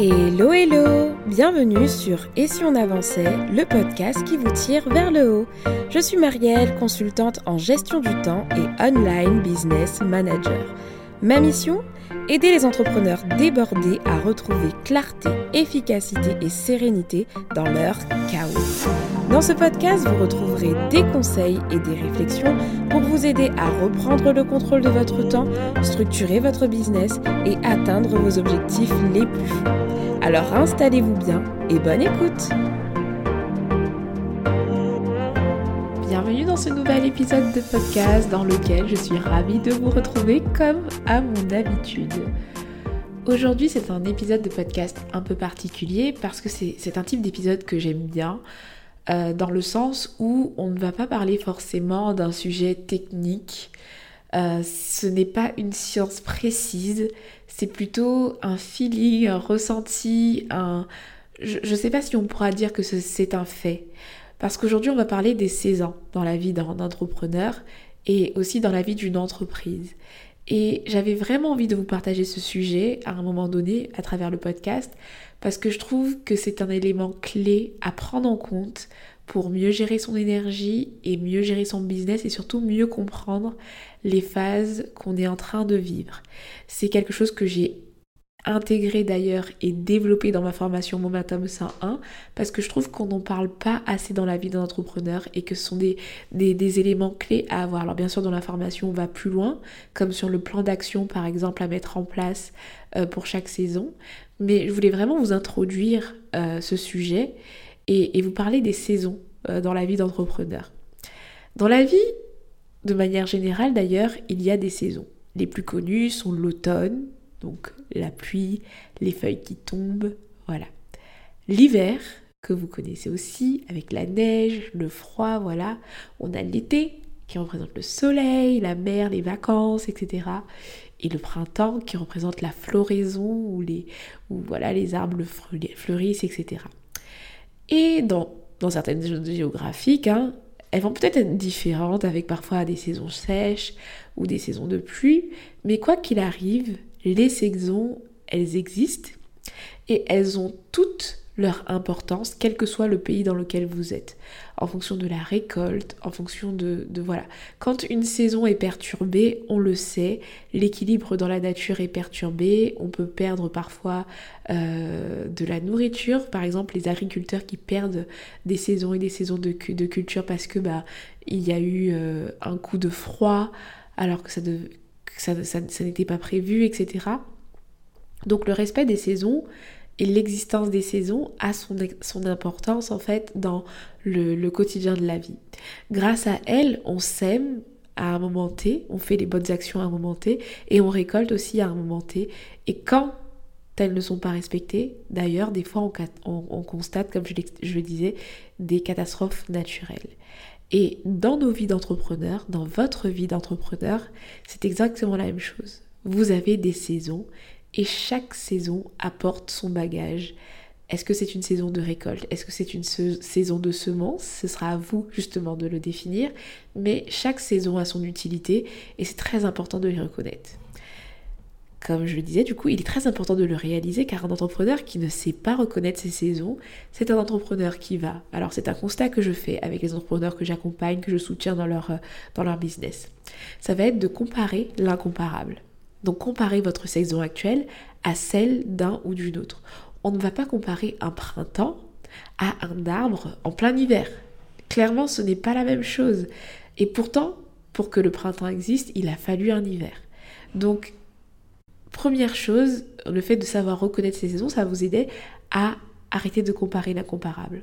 Hello hello Bienvenue sur Et si on avançait, le podcast qui vous tire vers le haut. Je suis Marielle, consultante en gestion du temps et online business manager. Ma mission Aider les entrepreneurs débordés à retrouver clarté, efficacité et sérénité dans leur chaos. Dans ce podcast, vous retrouverez des conseils et des réflexions pour vous aider à reprendre le contrôle de votre temps, structurer votre business et atteindre vos objectifs les plus fous. Alors installez-vous bien et bonne écoute Bienvenue dans ce nouvel épisode de podcast dans lequel je suis ravie de vous retrouver comme à mon habitude. Aujourd'hui c'est un épisode de podcast un peu particulier parce que c'est un type d'épisode que j'aime bien euh, dans le sens où on ne va pas parler forcément d'un sujet technique. Euh, ce n'est pas une science précise, c'est plutôt un feeling, un ressenti, un... Je ne sais pas si on pourra dire que c'est un fait. Parce qu'aujourd'hui, on va parler des saisons dans la vie d'un entrepreneur et aussi dans la vie d'une entreprise. Et j'avais vraiment envie de vous partager ce sujet à un moment donné à travers le podcast parce que je trouve que c'est un élément clé à prendre en compte pour mieux gérer son énergie et mieux gérer son business et surtout mieux comprendre les phases qu'on est en train de vivre. C'est quelque chose que j'ai intégré d'ailleurs et développé dans ma formation Momentum 101 parce que je trouve qu'on n'en parle pas assez dans la vie d'un entrepreneur et que ce sont des, des, éléments clés à avoir. Alors bien sûr dans la formation on va plus loin comme sur le plan d'action par exemple à mettre en place euh, pour chaque saison mais je voulais vraiment vous introduire euh, ce sujet et, vous parler des saisons euh, dans la vie d'entrepreneur. Dans la vie, de manière générale d'ailleurs, il y a des saisons. Les plus connues sont l'automne, donc la pluie, les feuilles qui tombent, voilà. L'hiver, que vous connaissez aussi, avec la neige, le froid, voilà. On a l'été, qui représente le soleil, la mer, les vacances, etc. Et le printemps, qui représente la floraison, où les, voilà, les arbres fleurissent, etc. Et dans, dans certaines zones géographiques, hein, elles vont peut-être être différentes, avec parfois des saisons sèches ou des saisons de pluie, mais quoi qu'il arrive, les saisons, elles existent et elles ont toutes leur importance, quel que soit le pays dans lequel vous êtes, en fonction de la récolte, en fonction de, voilà. Quand une saison est perturbée, on le sait, l'équilibre dans la nature est perturbé, on peut perdre parfois euh, de la nourriture, par exemple les agriculteurs qui perdent des saisons et des saisons de, culture parce que bah il y a eu euh, un coup de froid alors que ça, ça, ça n'était pas prévu, etc. Donc le respect des saisons, et l'existence des saisons a son, importance en fait dans le, quotidien de la vie. Grâce à elle, on sème à un moment T, on fait les bonnes actions à un moment T et on récolte aussi à un moment T. Et quand elles ne sont pas respectées, d'ailleurs, des fois on, on, constate, comme je le disais, des catastrophes naturelles. Et dans nos vies d'entrepreneurs, dans votre vie d'entrepreneur, c'est exactement la même chose. Vous avez des saisons et chaque saison apporte son bagage. Est-ce que c'est une saison de récolte? Est-ce que c'est une saison de semences? Ce sera à vous justement de le définir. Mais chaque saison a son utilité et c'est très important de les reconnaître. Comme je le disais, du coup, il est très important de le réaliser car un entrepreneur qui ne sait pas reconnaître ses saisons, c'est un entrepreneur qui va. Alors c'est un constat que je fais avec les entrepreneurs que j'accompagne, que je soutiens dans leur, euh, dans leur business. Ça va être de comparer l'incomparable. Donc comparez votre saison actuelle à celle d'un ou d'une autre. On ne va pas comparer un printemps à un arbre en plein hiver. Clairement, ce n'est pas la même chose. Et pourtant, pour que le printemps existe, il a fallu un hiver. Donc, première chose, le fait de savoir reconnaître ces saisons, ça vous aider à arrêter de comparer l'incomparable.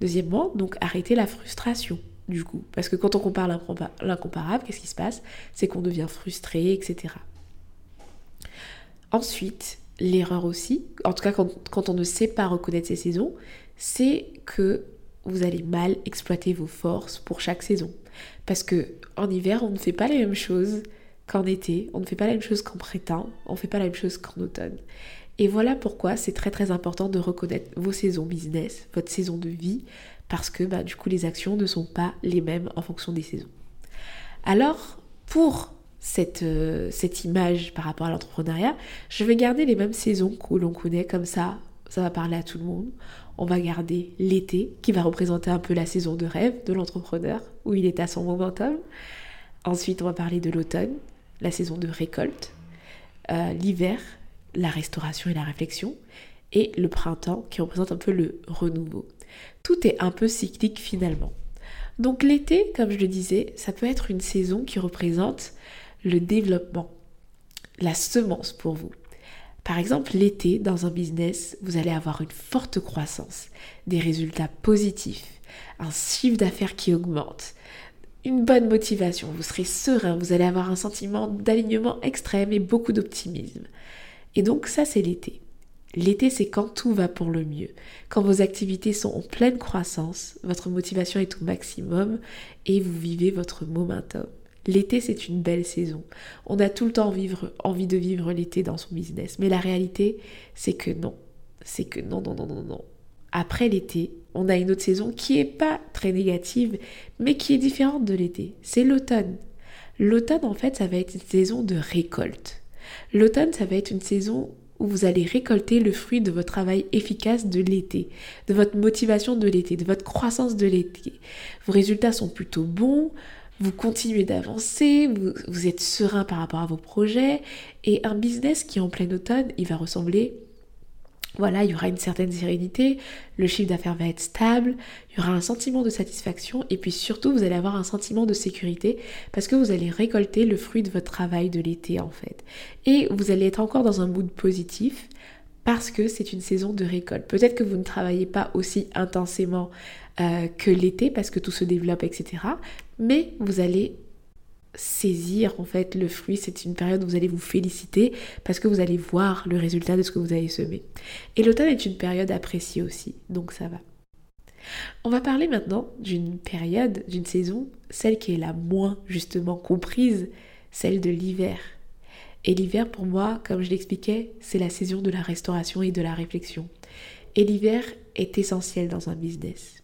Deuxièmement, donc arrêter la frustration du coup. Parce que quand on compare l'incomparable, qu'est-ce qui se passe? C'est qu'on devient frustré, etc. Ensuite, l'erreur aussi, en tout cas quand, on ne sait pas reconnaître ses saisons, c'est que vous allez mal exploiter vos forces pour chaque saison. Parce que en hiver, on ne fait pas les mêmes choses qu'en été, on ne fait pas la même chose qu'en printemps, on ne fait pas la même chose qu'en automne. Et voilà pourquoi c'est très très important de reconnaître vos saisons business, votre saison de vie, parce que bah, du coup les actions ne sont pas les mêmes en fonction des saisons. Alors, pour cette, euh, cette image par rapport à l'entrepreneuriat, je vais garder les mêmes saisons que l'on connaît comme ça ça va parler à tout le monde. On va garder l'été, qui va représenter un peu la saison de rêve de l'entrepreneur, où il est à son momentum. Ensuite, on va parler de l'automne, la saison de récolte. Euh, l'hiver, la restauration et la réflexion. Et le printemps, qui représente un peu le renouveau. Tout est un peu cyclique finalement. Donc l'été, comme je le disais, ça peut être une saison qui représente le développement, la semence pour vous. Par exemple, l'été, dans un business, vous allez avoir une forte croissance, des résultats positifs, un chiffre d'affaires qui augmente, une bonne motivation, vous serez serein, vous allez avoir un sentiment d'alignement extrême et beaucoup d'optimisme. Et donc ça, c'est l'été. L'été, c'est quand tout va pour le mieux, quand vos activités sont en pleine croissance, votre motivation est au maximum et vous vivez votre momentum. L'été, c'est une belle saison. On a tout le temps envie de vivre l'été dans son business. Mais la réalité, c'est que non. C'est que non, non, non, non, non. Après l'été, on a une autre saison qui n'est pas très négative, mais qui est différente de l'été. C'est l'automne. L'automne, en fait, ça va être une saison de récolte. L'automne, ça va être une saison où vous allez récolter le fruit de votre travail efficace de l'été, de votre motivation de l'été, de votre croissance de l'été. Vos résultats sont plutôt bons, vous continuez d'avancer, vous, êtes serein par rapport à vos projets, et un business qui est en plein automne, il va ressembler voilà, il y aura une certaine sérénité, le chiffre d'affaires va être stable, il y aura un sentiment de satisfaction et puis surtout vous allez avoir un sentiment de sécurité parce que vous allez récolter le fruit de votre travail de l'été en fait. Et vous allez être encore dans un mood positif parce que c'est une saison de récolte. Peut-être que vous ne travaillez pas aussi intensément euh, que l'été parce que tout se développe, etc. Mais vous allez saisir en fait le fruit. C'est une période où vous allez vous féliciter parce que vous allez voir le résultat de ce que vous avez semé. Et l'automne est une période appréciée aussi, donc ça va. On va parler maintenant d'une période, d'une saison, celle qui est la moins justement comprise, celle de l'hiver. Et l'hiver pour moi, comme je l'expliquais, c'est la saison de la restauration et de la réflexion. Et l'hiver est essentiel dans un business.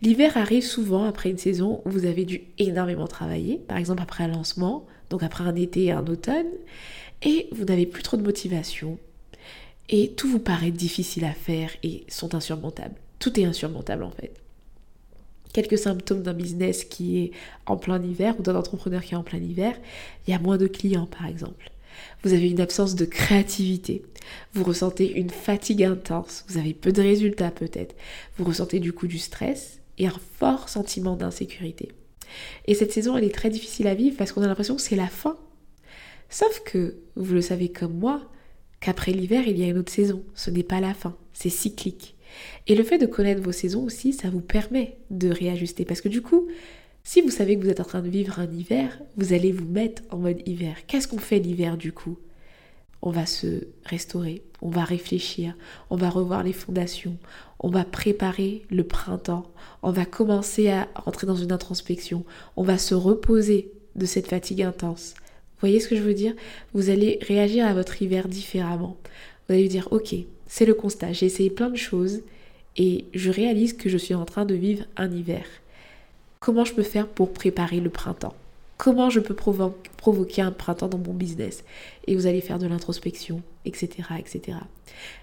L'hiver arrive souvent après une saison où vous avez dû énormément travailler, par exemple après un lancement, donc après un été et un automne, et vous n'avez plus trop de motivation, et tout vous paraît difficile à faire et sont insurmontables. Tout est insurmontable en fait. Quelques symptômes d'un business qui est en plein hiver ou d'un entrepreneur qui est en plein hiver, il y a moins de clients par exemple. Vous avez une absence de créativité. Vous ressentez une fatigue intense. Vous avez peu de résultats peut-être. Vous ressentez du coup du stress un fort sentiment d'insécurité. Et cette saison, elle est très difficile à vivre parce qu'on a l'impression que c'est la fin. Sauf que, vous le savez comme moi, qu'après l'hiver, il y a une autre saison. Ce n'est pas la fin, c'est cyclique. Et le fait de connaître vos saisons aussi, ça vous permet de réajuster. Parce que du coup, si vous savez que vous êtes en train de vivre un hiver, vous allez vous mettre en mode hiver. Qu'est-ce qu'on fait l'hiver du coup? On va se restaurer, on va réfléchir, on va revoir les fondations, on va préparer le printemps, on va commencer à rentrer dans une introspection, on va se reposer de cette fatigue intense. Vous voyez ce que je veux dire? Vous allez réagir à votre hiver différemment. Vous allez dire, ok, c'est le constat, j'ai essayé plein de choses et je réalise que je suis en train de vivre un hiver. Comment je peux faire pour préparer le printemps? Comment je peux provoquer un printemps dans mon business? Et vous allez faire de l'introspection, etc., etc.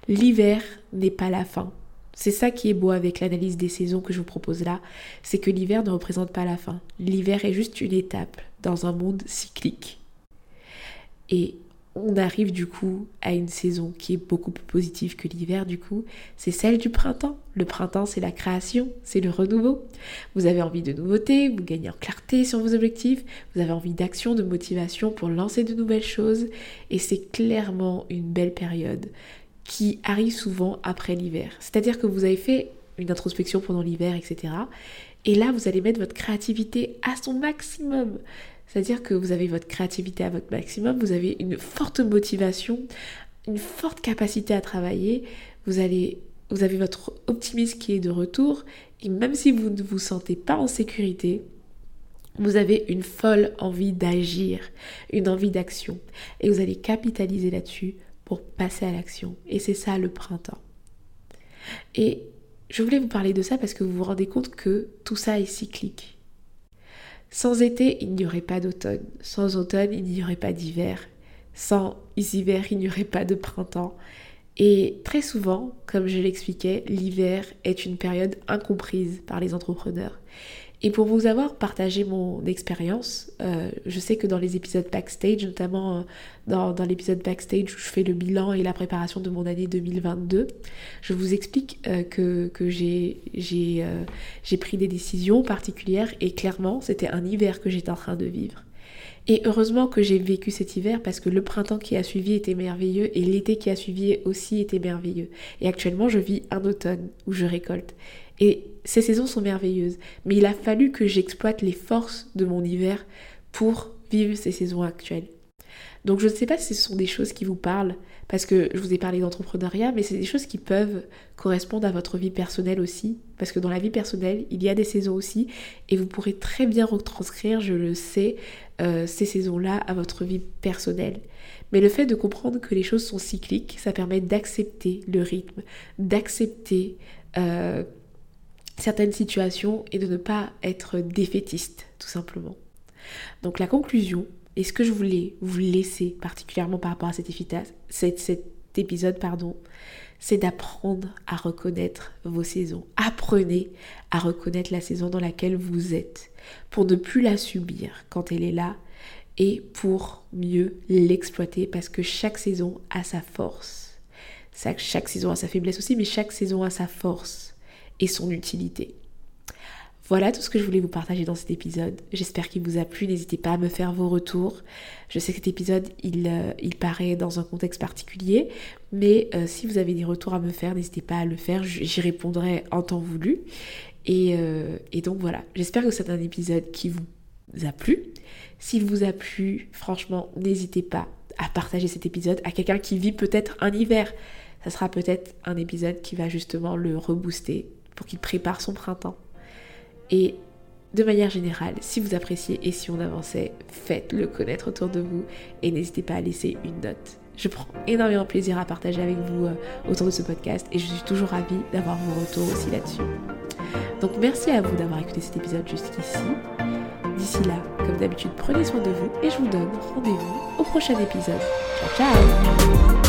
L'hiver n'est pas la fin. C'est ça qui est beau avec l'analyse des saisons que je vous propose là, c'est que l'hiver ne représente pas la fin. L'hiver est juste une étape dans un monde cyclique. Et on arrive du coup à une saison qui est beaucoup plus positive que l'hiver du coup, c'est celle du printemps. Le printemps c'est la création, c'est le renouveau. Vous avez envie de nouveautés, vous gagnez en clarté sur vos objectifs, vous avez envie d'action, de motivation pour lancer de nouvelles choses et c'est clairement une belle période qui arrive souvent après l'hiver. C'est-à-dire que vous avez fait une introspection pendant l'hiver, etc. Et là, vous allez mettre votre créativité à son maximum. C'est-à-dire que vous avez votre créativité à votre maximum, vous avez une forte motivation, une forte capacité à travailler, vous, allez, vous avez votre optimisme qui est de retour, et même si vous ne vous sentez pas en sécurité, vous avez une folle envie d'agir, une envie d'action, et vous allez capitaliser là-dessus pour passer à l'action. Et c'est ça le printemps. Et je voulais vous parler de ça parce que vous vous rendez compte que tout ça est cyclique. Sans été, il n'y aurait pas d'automne. Sans automne, il n'y aurait pas d'hiver. Sans hiver, il n'y aurait pas de printemps. Et très souvent, comme je l'expliquais, l'hiver est une période incomprise par les entrepreneurs. Et pour vous avoir partagé mon expérience, euh, je sais que dans les épisodes backstage, notamment euh, dans, l'épisode backstage où je fais le bilan et la préparation de mon année 2022, je vous explique euh, que, que j'ai pris des décisions particulières et clairement c'était un hiver que j'étais en train de vivre. Et heureusement que j'ai vécu cet hiver parce que le printemps qui a suivi était merveilleux et l'été qui a suivi aussi était merveilleux. Et actuellement, je vis un automne où je récolte. Et ces saisons sont merveilleuses. Mais il a fallu que j'exploite les forces de mon hiver pour vivre ces saisons actuelles. Donc je ne sais pas si ce sont des choses qui vous parlent, parce que je vous ai parlé d'entrepreneuriat, mais c'est des choses qui peuvent correspondre à votre vie personnelle aussi, parce que dans la vie personnelle, il y a des saisons aussi, et vous pourrez très bien retranscrire, je le sais, euh, ces saisons-là à votre vie personnelle. Mais le fait de comprendre que les choses sont cycliques, ça permet d'accepter le rythme, d'accepter euh, certaines situations et de ne pas être défaitiste, tout simplement. Donc la conclusion, et ce que je voulais vous laisser particulièrement par rapport à cet, épisode, pardon, c'est d'apprendre à reconnaître vos saisons. Apprenez à reconnaître la saison dans laquelle vous êtes pour ne plus la subir quand elle est là et pour mieux l'exploiter parce que chaque saison a sa force. Chaque saison a sa faiblesse aussi, mais chaque saison a sa force et son utilité. Voilà tout ce que je voulais vous partager dans cet épisode. J'espère qu'il vous a plu. N'hésitez pas à me faire vos retours. Je sais que cet épisode, il, euh, paraît dans un contexte particulier, mais euh, si vous avez des retours à me faire, n'hésitez pas à le faire. J'y répondrai en temps voulu. Et, euh, et donc voilà, j'espère que c'est un épisode qui vous a plu. S'il vous a plu, franchement, n'hésitez pas à partager cet épisode à quelqu'un qui vit peut-être un hiver. Ça sera peut-être un épisode qui va justement le rebooster pour qu'il prépare son printemps. Et de manière générale, si vous appréciez et si on avançait, faites-le connaître autour de vous et n'hésitez pas à laisser une note. Je prends énormément plaisir à partager avec vous euh, autour de ce podcast et je suis toujours ravie d'avoir vos retours aussi là-dessus. Donc merci à vous d'avoir écouté cet épisode jusqu'ici. D'ici là, comme d'habitude, prenez soin de vous et je vous donne rendez-vous au prochain épisode. Ciao ciao